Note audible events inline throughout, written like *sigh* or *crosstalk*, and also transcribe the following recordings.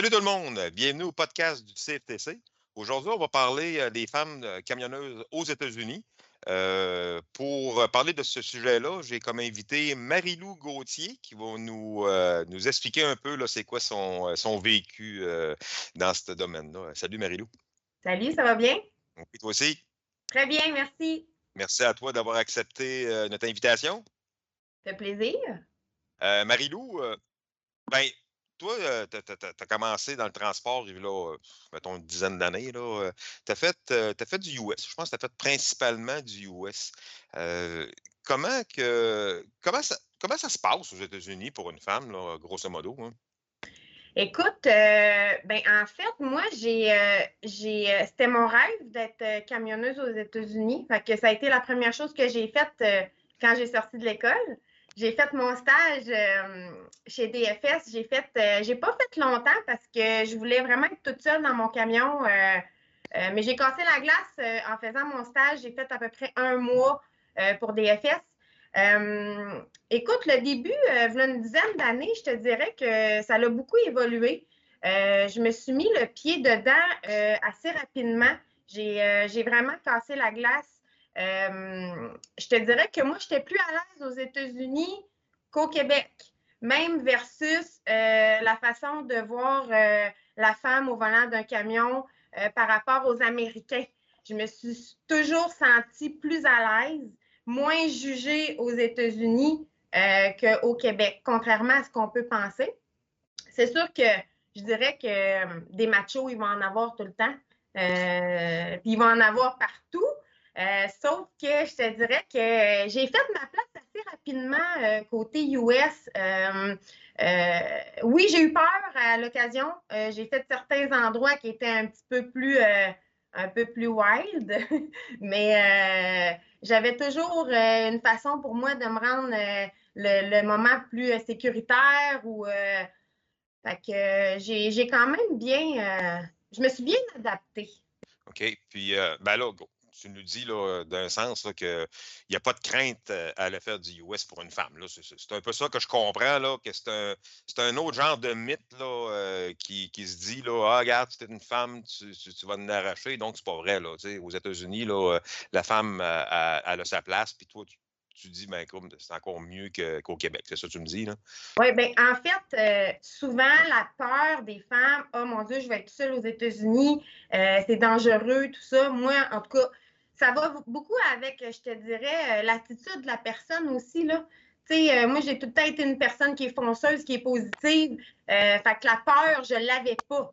Salut tout le monde, bienvenue au podcast du CFTC. Aujourd'hui, on va parler euh, des femmes euh, camionneuses aux États-Unis. Euh, pour parler de ce sujet-là, j'ai comme invité Marie-Lou Gauthier qui va nous, nous expliquer un peu c'est quoi son, son vécu dans ce domaine-là. Salut Marie-Lou. Salut, ça va bien? Oui, toi aussi? Très bien, merci. Merci à toi d'avoir accepté notre invitation. Ça fait plaisir. Marie-Lou, ben, toi, tu as, commencé dans le transport, il y a, mettons, une dizaine d'années. Tu as, fait, du US. Je pense que tu as fait principalement du US. comment, que, comment, ça, comment ça se passe aux États-Unis pour une femme, grosso modo? Hein? Écoute, ben, en fait, moi, j'ai, c'était mon rêve d'être camionneuse aux États-Unis. que ça a été la première chose que j'ai faite quand j'ai sorti de l'école. J'ai fait mon stage euh, chez DFS. J'ai fait, euh, j'ai pas fait longtemps parce que je voulais vraiment être toute seule dans mon camion. Euh, mais j'ai cassé la glace en faisant mon stage. J'ai fait à peu près un mois pour DFS. écoute, le début, a une dizaine d'années, je te dirais que ça a beaucoup évolué. je me suis mis le pied dedans assez rapidement. J'ai vraiment cassé la glace euh, je te dirais que moi, je n'étais plus à l'aise aux États-Unis qu'au Québec, même versus euh, la façon de voir euh, la femme au volant d'un camion par rapport aux Américains. Je me suis toujours sentie plus à l'aise, moins jugée aux États-Unis qu'au Québec, contrairement à ce qu'on peut penser. C'est sûr que je dirais que des machos, ils vont en avoir tout le temps. puis ils vont en avoir partout. Euh, sauf que je te dirais que j'ai fait ma place assez rapidement euh, côté US. Euh, oui, j'ai eu peur à l'occasion. j'ai fait certains endroits qui étaient un petit peu plus, un peu plus wild, *laughs* mais j'avais toujours une façon pour moi de me rendre le, moment plus sécuritaire ou fait que j'ai quand même bien, je me suis bien adaptée. OK. Puis, ben là, tu nous dis d'un sens qu'il n'y a pas de crainte à aller faire du US pour une femme. C'est un peu ça que je comprends, là, que c'est un, un, autre genre de mythe là, qui, se dit là, Ah, regarde, tu es une femme, tu, vas nous arracher. Donc, c'est pas vrai. Là, aux États-Unis, la femme elle a sa place, puis toi, tu, tu dis, ben, c'est encore mieux qu'au Québec. C'est ça que tu me dis, là? Oui, bien, en fait, souvent, la peur des femmes, oh mon Dieu, je vais être seule aux États-Unis, c'est dangereux, tout ça. Moi, en tout cas, ça va beaucoup avec, je te dirais, euh, l'attitude de la personne aussi, là. Euh, moi, j'ai tout le temps été une personne qui est fonceuse, qui est positive. Euh, fait que la peur, je ne l'avais pas.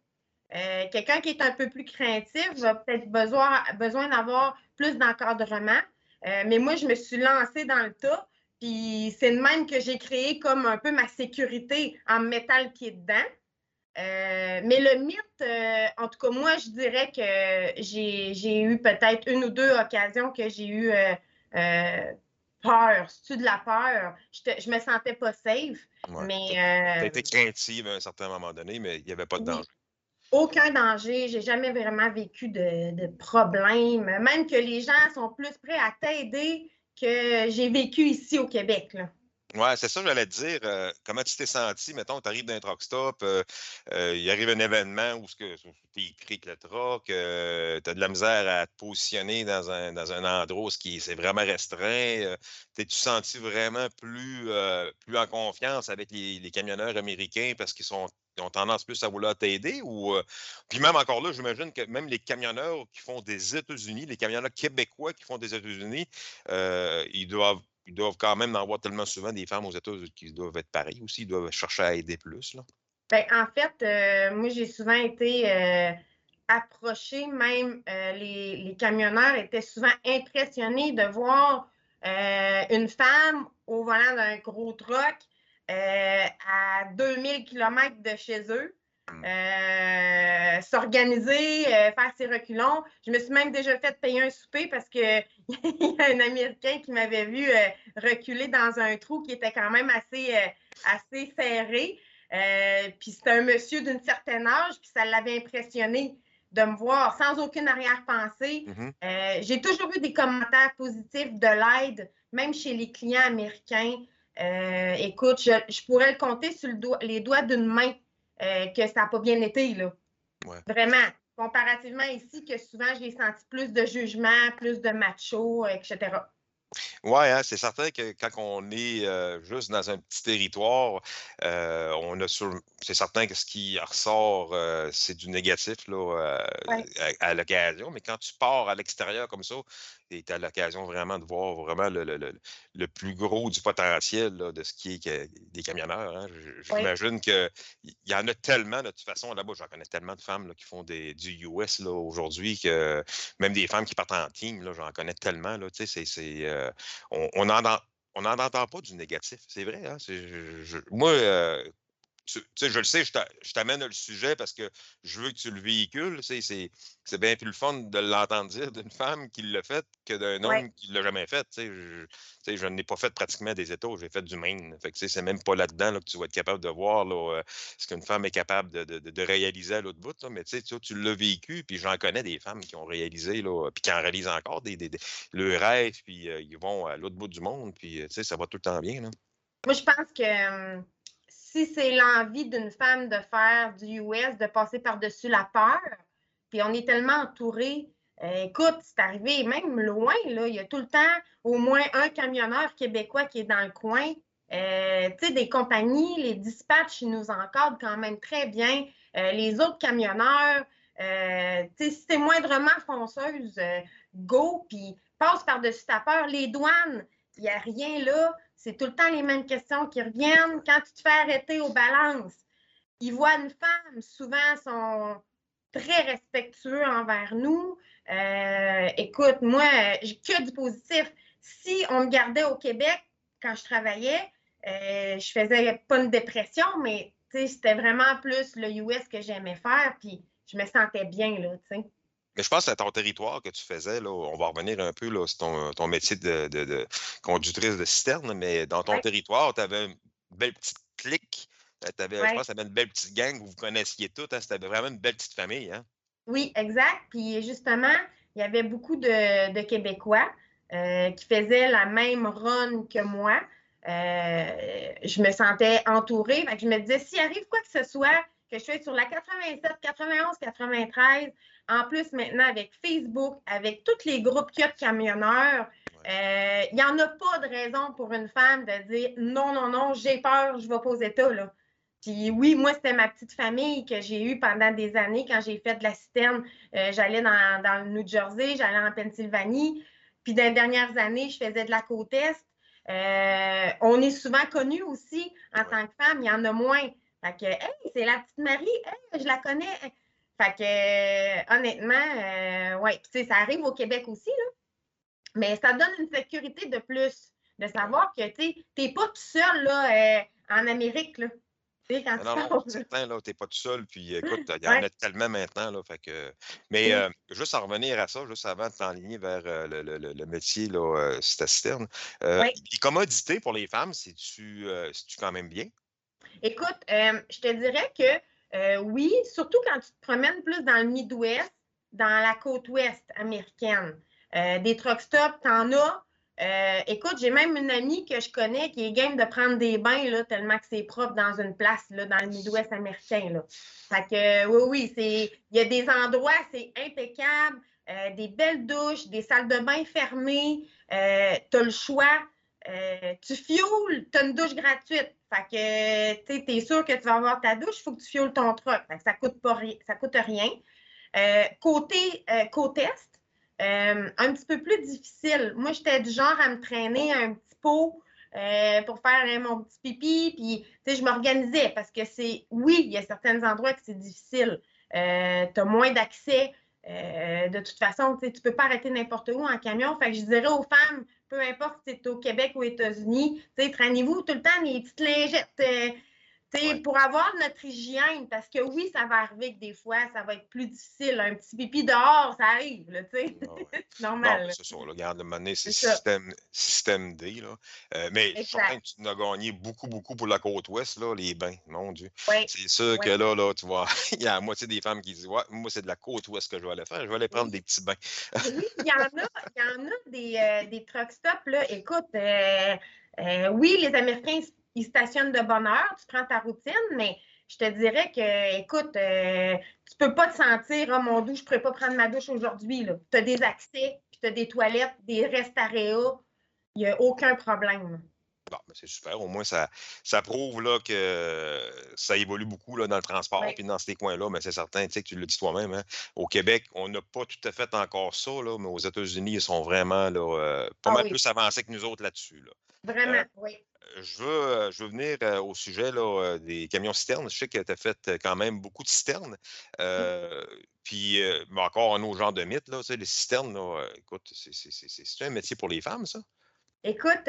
Quelqu'un qui est un peu plus craintif va peut-être besoin, besoin d'avoir plus d'encadrement. mais moi, je me suis lancée dans le tas. Puis c'est le même que j'ai créé comme un peu ma sécurité en mettant le pied dedans. Euh, mais le mythe, euh, en tout cas, moi, je dirais que j'ai eu peut-être une ou deux occasions que j'ai eu euh, peur, c'est-tu de la peur? Je, me sentais pas safe. mais. Tu été craintive à un certain moment donné, mais il n'y avait pas de danger. Aucun danger. J'ai jamais vraiment vécu de, de problème. Même que les gens sont plus prêts à t'aider que j'ai vécu ici au Québec. Là. Oui, c'est ça, j'allais te dire. Euh, comment tu t'es senti? Mettons, tu arrives d'un truck stop, euh, euh, il arrive un événement où tu écrit que le truck, tu as de la misère à te positionner dans un, dans un endroit où c'est vraiment restreint. T'es-tu senti vraiment plus, plus en confiance avec les, camionneurs américains parce qu'ils sont ont tendance plus à vouloir t'aider ou puis même encore là, j'imagine que même les camionneurs qui font des États-Unis, les camionneurs québécois qui font des États-Unis, ils doivent ils doivent quand même en avoir tellement souvent des femmes aux États-Unis qui doivent être pareilles aussi, ils doivent chercher à aider plus. Là. Bien, en fait, euh, moi, j'ai souvent été euh, approchée, même euh, les, camionneurs étaient souvent impressionnés de voir une femme au volant d'un gros truck à 2000 km de chez eux. Mmh. Euh, s'organiser, euh, faire ses reculons. Je me suis même déjà fait payer un souper parce qu'il *laughs* y a un Américain qui m'avait vu euh, reculer dans un trou qui était quand même assez, assez serré. puis c'était un monsieur d'une certaine âge, puis ça l'avait impressionné de me voir sans aucune arrière-pensée. Mmh j'ai toujours eu des commentaires positifs de l'aide, même chez les clients américains. écoute, je, pourrais le compter sur les doigts d'une main que ça n'a pas bien été, là. Vraiment. Comparativement ici, que souvent, j'ai senti plus de jugement, plus de macho, etc. Oui, hein, c'est certain que quand on est juste dans un petit territoire, on a c'est certain que ce qui ressort, c'est du négatif là, à l'occasion. Mais quand tu pars à l'extérieur comme ça, tu as l'occasion vraiment de voir vraiment le, plus gros du potentiel de ce qui est des camionneurs. Hein. J'imagine qu'il y en a tellement, de toute façon, là-bas, j'en connais tellement de femmes qui font des, du US aujourd'hui que même des femmes qui partent en team, j'en connais tellement. Là, euh, on n'en on entend pas du négatif. C'est vrai. Hein? moi, euh, tu, sais, je le sais, je t'amène le sujet parce que je veux que tu le véhicules. C'est bien plus le fun de l'entendre dire *laughs* d'une femme qui l'a fait que d'un homme qui ne l'a jamais fait. Je, je n'ai pas fait pratiquement des états, j'ai fait du main. C'est même pas là-dedans là, que tu vas être capable de voir là, euh, ce qu'une femme est capable de, de, de réaliser à l'autre bout. Là. Mais tu, tu l'as vécu, puis j'en connais des femmes qui ont réalisé, là, puis qui en réalisent encore des, des, le rêve, puis euh, ils vont à l'autre bout du monde, puis euh, ça va tout le temps bien. Là. Moi, je pense que si c'est l'envie d'une femme de faire du US, de passer par-dessus la peur, puis on est tellement entouré. Euh, écoute, c'est arrivé même loin, là, il y a tout le temps au moins un camionneur québécois qui est dans le coin. Euh, des compagnies, les dispatchs, ils nous encadrent quand même très bien. Euh, les autres camionneurs, tu sais, si t'es moindrement fonceuse, go, puis passe par-dessus ta peur. Les douanes, il n'y a rien là c'est tout le temps les mêmes questions qui reviennent. Quand tu te fais arrêter aux balances, ils voient une femme, souvent sont très respectueux envers nous. Euh, écoute, moi, j'ai que du positif. Si on me gardait au Québec quand je travaillais, euh, je faisais pas une dépression, mais c'était vraiment plus le US que j'aimais faire, puis je me sentais bien, là. Mais je pense à ton territoire que tu faisais, là, on va revenir un peu là, sur ton, ton métier de, conductrice de cisterne, mais dans ton territoire, tu avais une belle petite clique. Euh, avais, Je pense que tu avais une belle petite gang, vous vous connaissiez toutes. Hein, C'était vraiment une belle petite famille. Hein? Oui, exact. Puis justement, il y avait beaucoup de, Québécois euh, qui faisaient la même run que moi. Euh, je me sentais entourée. je me disais, s'il arrive quoi que ce soit, que je sois sur la 87, 91, 93, en plus, maintenant, avec Facebook, avec tous les groupes qu'il y a de camionneurs, euh, il n'y en a pas de raison pour une femme de dire non, non, non, j'ai peur, je vais pas aux États. Là. Puis oui, moi, c'était ma petite famille que j'ai eue pendant des années quand j'ai fait de la citerne. Euh, j'allais dans, dans, le New Jersey, j'allais en Pennsylvanie. Puis dans les dernières années, je faisais de la côte Est. Euh, on est souvent connus aussi en tant que femme, il y en a moins. Fait que, hey, c'est la petite Marie, hey, je la connais. Fait que, euh, honnêtement, euh, ouais, tu sais, ça arrive au Québec aussi, là. Mais ça donne une sécurité de plus, de savoir que, tu n'es pas tout seul, là, euh, en Amérique, là. Tu quand non, non, certain, là, t'es pas tout seul, puis *laughs* écoute, il y en a tellement maintenant, là, fait que... Mais juste en revenir à ça, juste avant de t'enligner vers le, le, le, métier, là, citerne, les commodités pour les femmes, c'est-tu quand même bien? Écoute, je te dirais que euh, oui, surtout quand tu te promènes plus dans le Midwest, dans la côte ouest américaine. Euh, des truck stops, t'en as. Euh, écoute, j'ai même une amie que je connais qui est game de prendre des bains là, tellement que c'est propre dans une place là, dans le Midwest américain. Là. Que oui, oui, Il y a des endroits, c'est impeccable, des belles douches, des salles de bain fermées, tu as le choix. tu fioules, tu as une douche gratuite. Fait que, tu es sûr que tu vas avoir ta douche, il faut que tu fioules ton truck. ça coûte pas ça coûte rien. Euh, côté, euh, côté est, euh, un petit peu plus difficile. Moi, j'étais du genre à me traîner un petit pot pour faire mon petit pipi, puis, tu sais, je m'organisais parce que c'est, oui, il y a certains endroits que c'est difficile. tu as moins d'accès. de toute façon, tu ne peux pas arrêter n'importe où en camion. Fait que je dirais aux femmes, peu importe si c'est au Québec ou aux États-Unis, traînez-vous tout le temps des petites lingettes. Pour avoir notre hygiène, parce que oui, ça va arriver que des fois, ça va être plus difficile. Un petit pipi dehors, ça arrive, tu sais. *laughs* C'est normal. C'est ça, regarde, le c'est système, système D. Là. Euh, mais je suis que tu as gagné beaucoup, beaucoup pour la côte ouest, là, les bains, mon Dieu. C'est sûr que là, là, tu vois, *laughs* il y a la moitié des femmes qui disent ouais, moi, c'est de la côte ouest que je vais aller faire, je vais aller prendre des petits bains. *laughs* oui, il y en a, y en a des, euh, des truck stops, là. Écoute, euh, oui, les Américains ils stationnent de bonne heure, tu prends ta routine, mais je te dirais que, écoute, euh, tu peux pas te sentir, oh mon douche, je pourrais pas prendre ma douche aujourd'hui. Tu as des accès, puis tu as des toilettes, des restaréas. Il n'y a aucun problème. Bon, ben, c'est super. Au moins, ça, ça prouve là, que ça évolue beaucoup là, dans le transport et dans ces coins-là. Mais c'est certain, tu sais, que tu le dis toi-même. Hein, au Québec, on n'a pas tout à fait encore ça, là, mais aux États-Unis, ils sont vraiment là, euh, pas ah mal plus avancés que nous autres là-dessus. Vraiment, oui. Je veux, je veux venir au sujet là, des camions citernes. Je sais que tu as fait quand même beaucoup de citernes. Puis, encore un autre genre de mythe, là, tu sais, les citernes, là, écoute, c'est un métier pour les femmes, ça? Écoute,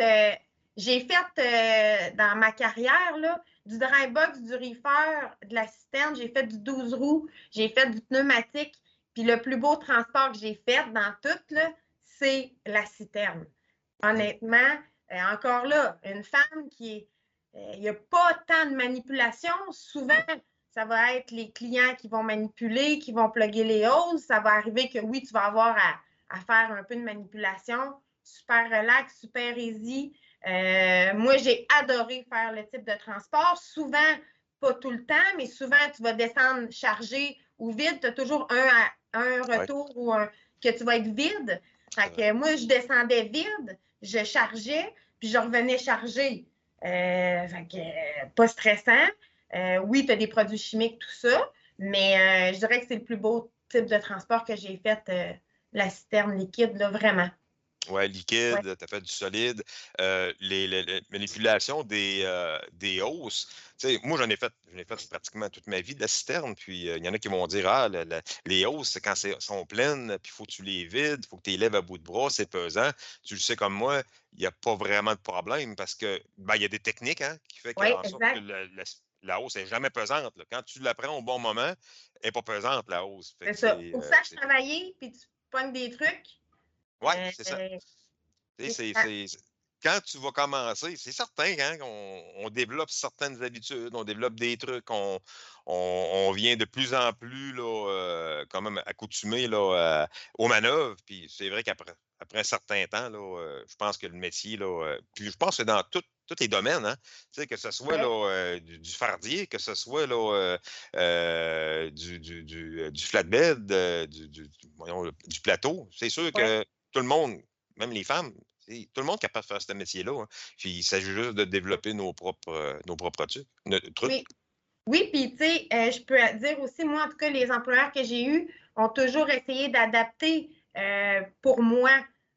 j'ai fait dans ma carrière là, du dry box, du reefer, de la citerne, j'ai fait du 12 roues, j'ai fait du pneumatique. Puis le plus beau transport que j'ai fait dans tout, c'est la citerne. Honnêtement, euh, encore là, une femme qui est. Euh, il n'y a pas tant de manipulation. Souvent, ça va être les clients qui vont manipuler, qui vont plugger les hausses. Ça va arriver que oui, tu vas avoir à, faire un peu de manipulation. Super relax, super easy. Euh, moi, j'ai adoré faire le type de transport. Souvent, pas tout le temps, mais souvent, tu vas descendre chargé ou vide. Tu as toujours un, un retour ou un, que tu vas être vide. Fait que moi, je descendais vide je chargeais, puis je revenais charger. Euh, pas stressant. Euh, oui, tu as des produits chimiques, tout ça, mais euh, je dirais que c'est le plus beau type de transport que j'ai fait, la citerne liquide, là, vraiment. Oui, liquide, tu as fait du solide. les, manipulations des, des hausses, moi, j'en ai fait, j'en ai fait pratiquement toute ma vie de la citerne. Puis il y en a qui vont dire Ah, les hausses, c'est quand elles sont pleines, puis il faut que tu les vides, il faut que tu les lèves à bout de bras, c'est pesant. Tu le sais comme moi, il n'y a pas vraiment de problème parce que ben, il y a des techniques hein, qui font que la, hausse n'est jamais pesante. Quand tu la prends au bon moment, elle n'est pas pesante, la hausse. C'est ça. Pour ça, je travaillais, puis tu pognes des trucs. Oui, c'est ça. C'est quand tu vas commencer, c'est certain hein, qu'on développe certaines habitudes, on développe des trucs, on, vient de plus en plus là, euh, quand même accoutumé là, euh, aux manœuvres. Puis c'est vrai qu'après après un certain temps, là, euh, je pense que le métier, là, puis je pense que dans tous les domaines, hein, que ce soit là, du, fardier, que ce soit là, du, du, du, flatbed, du, du, plateau, c'est sûr que tout le monde, même les femmes, tout le monde est capable de faire ce métier-là. Hein. Puis il s'agit juste de développer nos propres, euh, nos propres trucs. Oui. Oui, puis tu sais, euh, je peux dire aussi, moi, en tout cas, les employeurs que j'ai eus ont toujours essayé d'adapter euh, pour moi.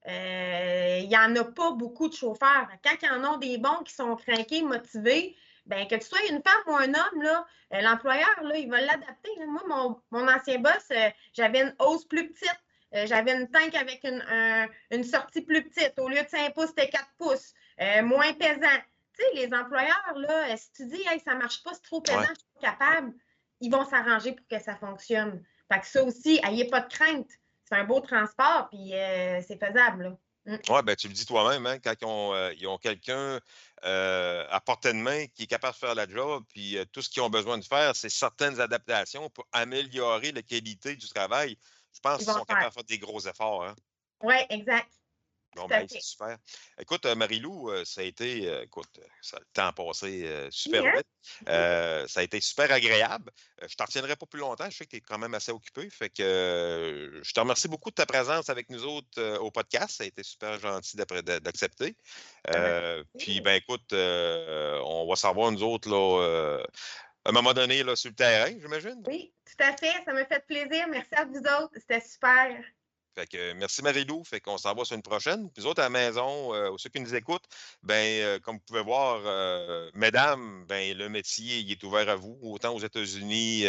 Il n'y en a pas beaucoup de chauffeurs. Quand il y en a des bons qui sont craqués, motivés, ben que tu sois une femme ou un homme, là, l'employeur, là, il va l'adapter. Moi, mon, mon ancien boss, j'avais une hausse plus petite. Euh, j'avais une tank avec une, sortie plus petite. Au lieu de 5 pouces, c'était 4 pouces. Euh, moins pesant. Tu sais, les employeurs, là, si tu dis, hey, ça ne marche pas, c'est trop pesant, je ne suis pas capable, ils vont s'arranger pour que ça fonctionne. Fait que ça aussi, ayez pas de crainte. C'est un beau transport, puis euh, c'est faisable. Mm. Oui, ben, tu le dis toi-même, hein, quand ils ont, quelqu'un à portée de main qui est capable de faire la job, puis tout ce qu'ils ont besoin de faire, c'est certaines adaptations pour améliorer la qualité du travail. Je pense qu'ils sont capables de faire des gros efforts. Hein? Oui, exact. Bon, ben, c'est super. Écoute, euh, Marie-Lou, euh, ça a été, euh, écoute, ça, le temps a passé super hein? vite. ça a été super agréable. je t'en retiendrai pas plus longtemps. Je sais que tu es quand même assez occupé. Fait que je te remercie beaucoup de ta présence avec nous autres au podcast. Ça a été super gentil d'accepter. Puis, ben, écoute, on va savoir, nous autres, là à un moment donné là, sur le terrain, j'imagine. Oui, tout à fait. Ça m'a fait plaisir. Merci à vous autres. C'était super. Fait que merci Marie-Lou. Fait qu'on s'en va sur une prochaine. Puis autres à la maison, euh, ceux qui nous écoutent, ben, euh, comme vous pouvez voir, euh, mesdames, ben, le métier il est ouvert à vous, autant aux États-Unis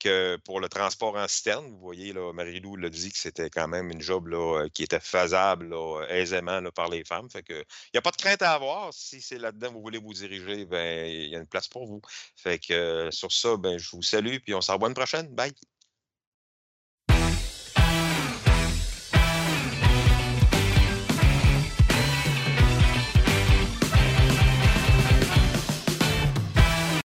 que pour le transport en citerne. Vous voyez, là, Marie-Lou l'a dit que c'était quand même une job là, qui était faisable aisément par les femmes. Fait que il n'y a pas de crainte à avoir. Si c'est là-dedans que vous voulez vous diriger, ben, il y a une place pour vous. Fait que sur ça, ben, je vous salue, puis on s'en voit une prochaine. Bye!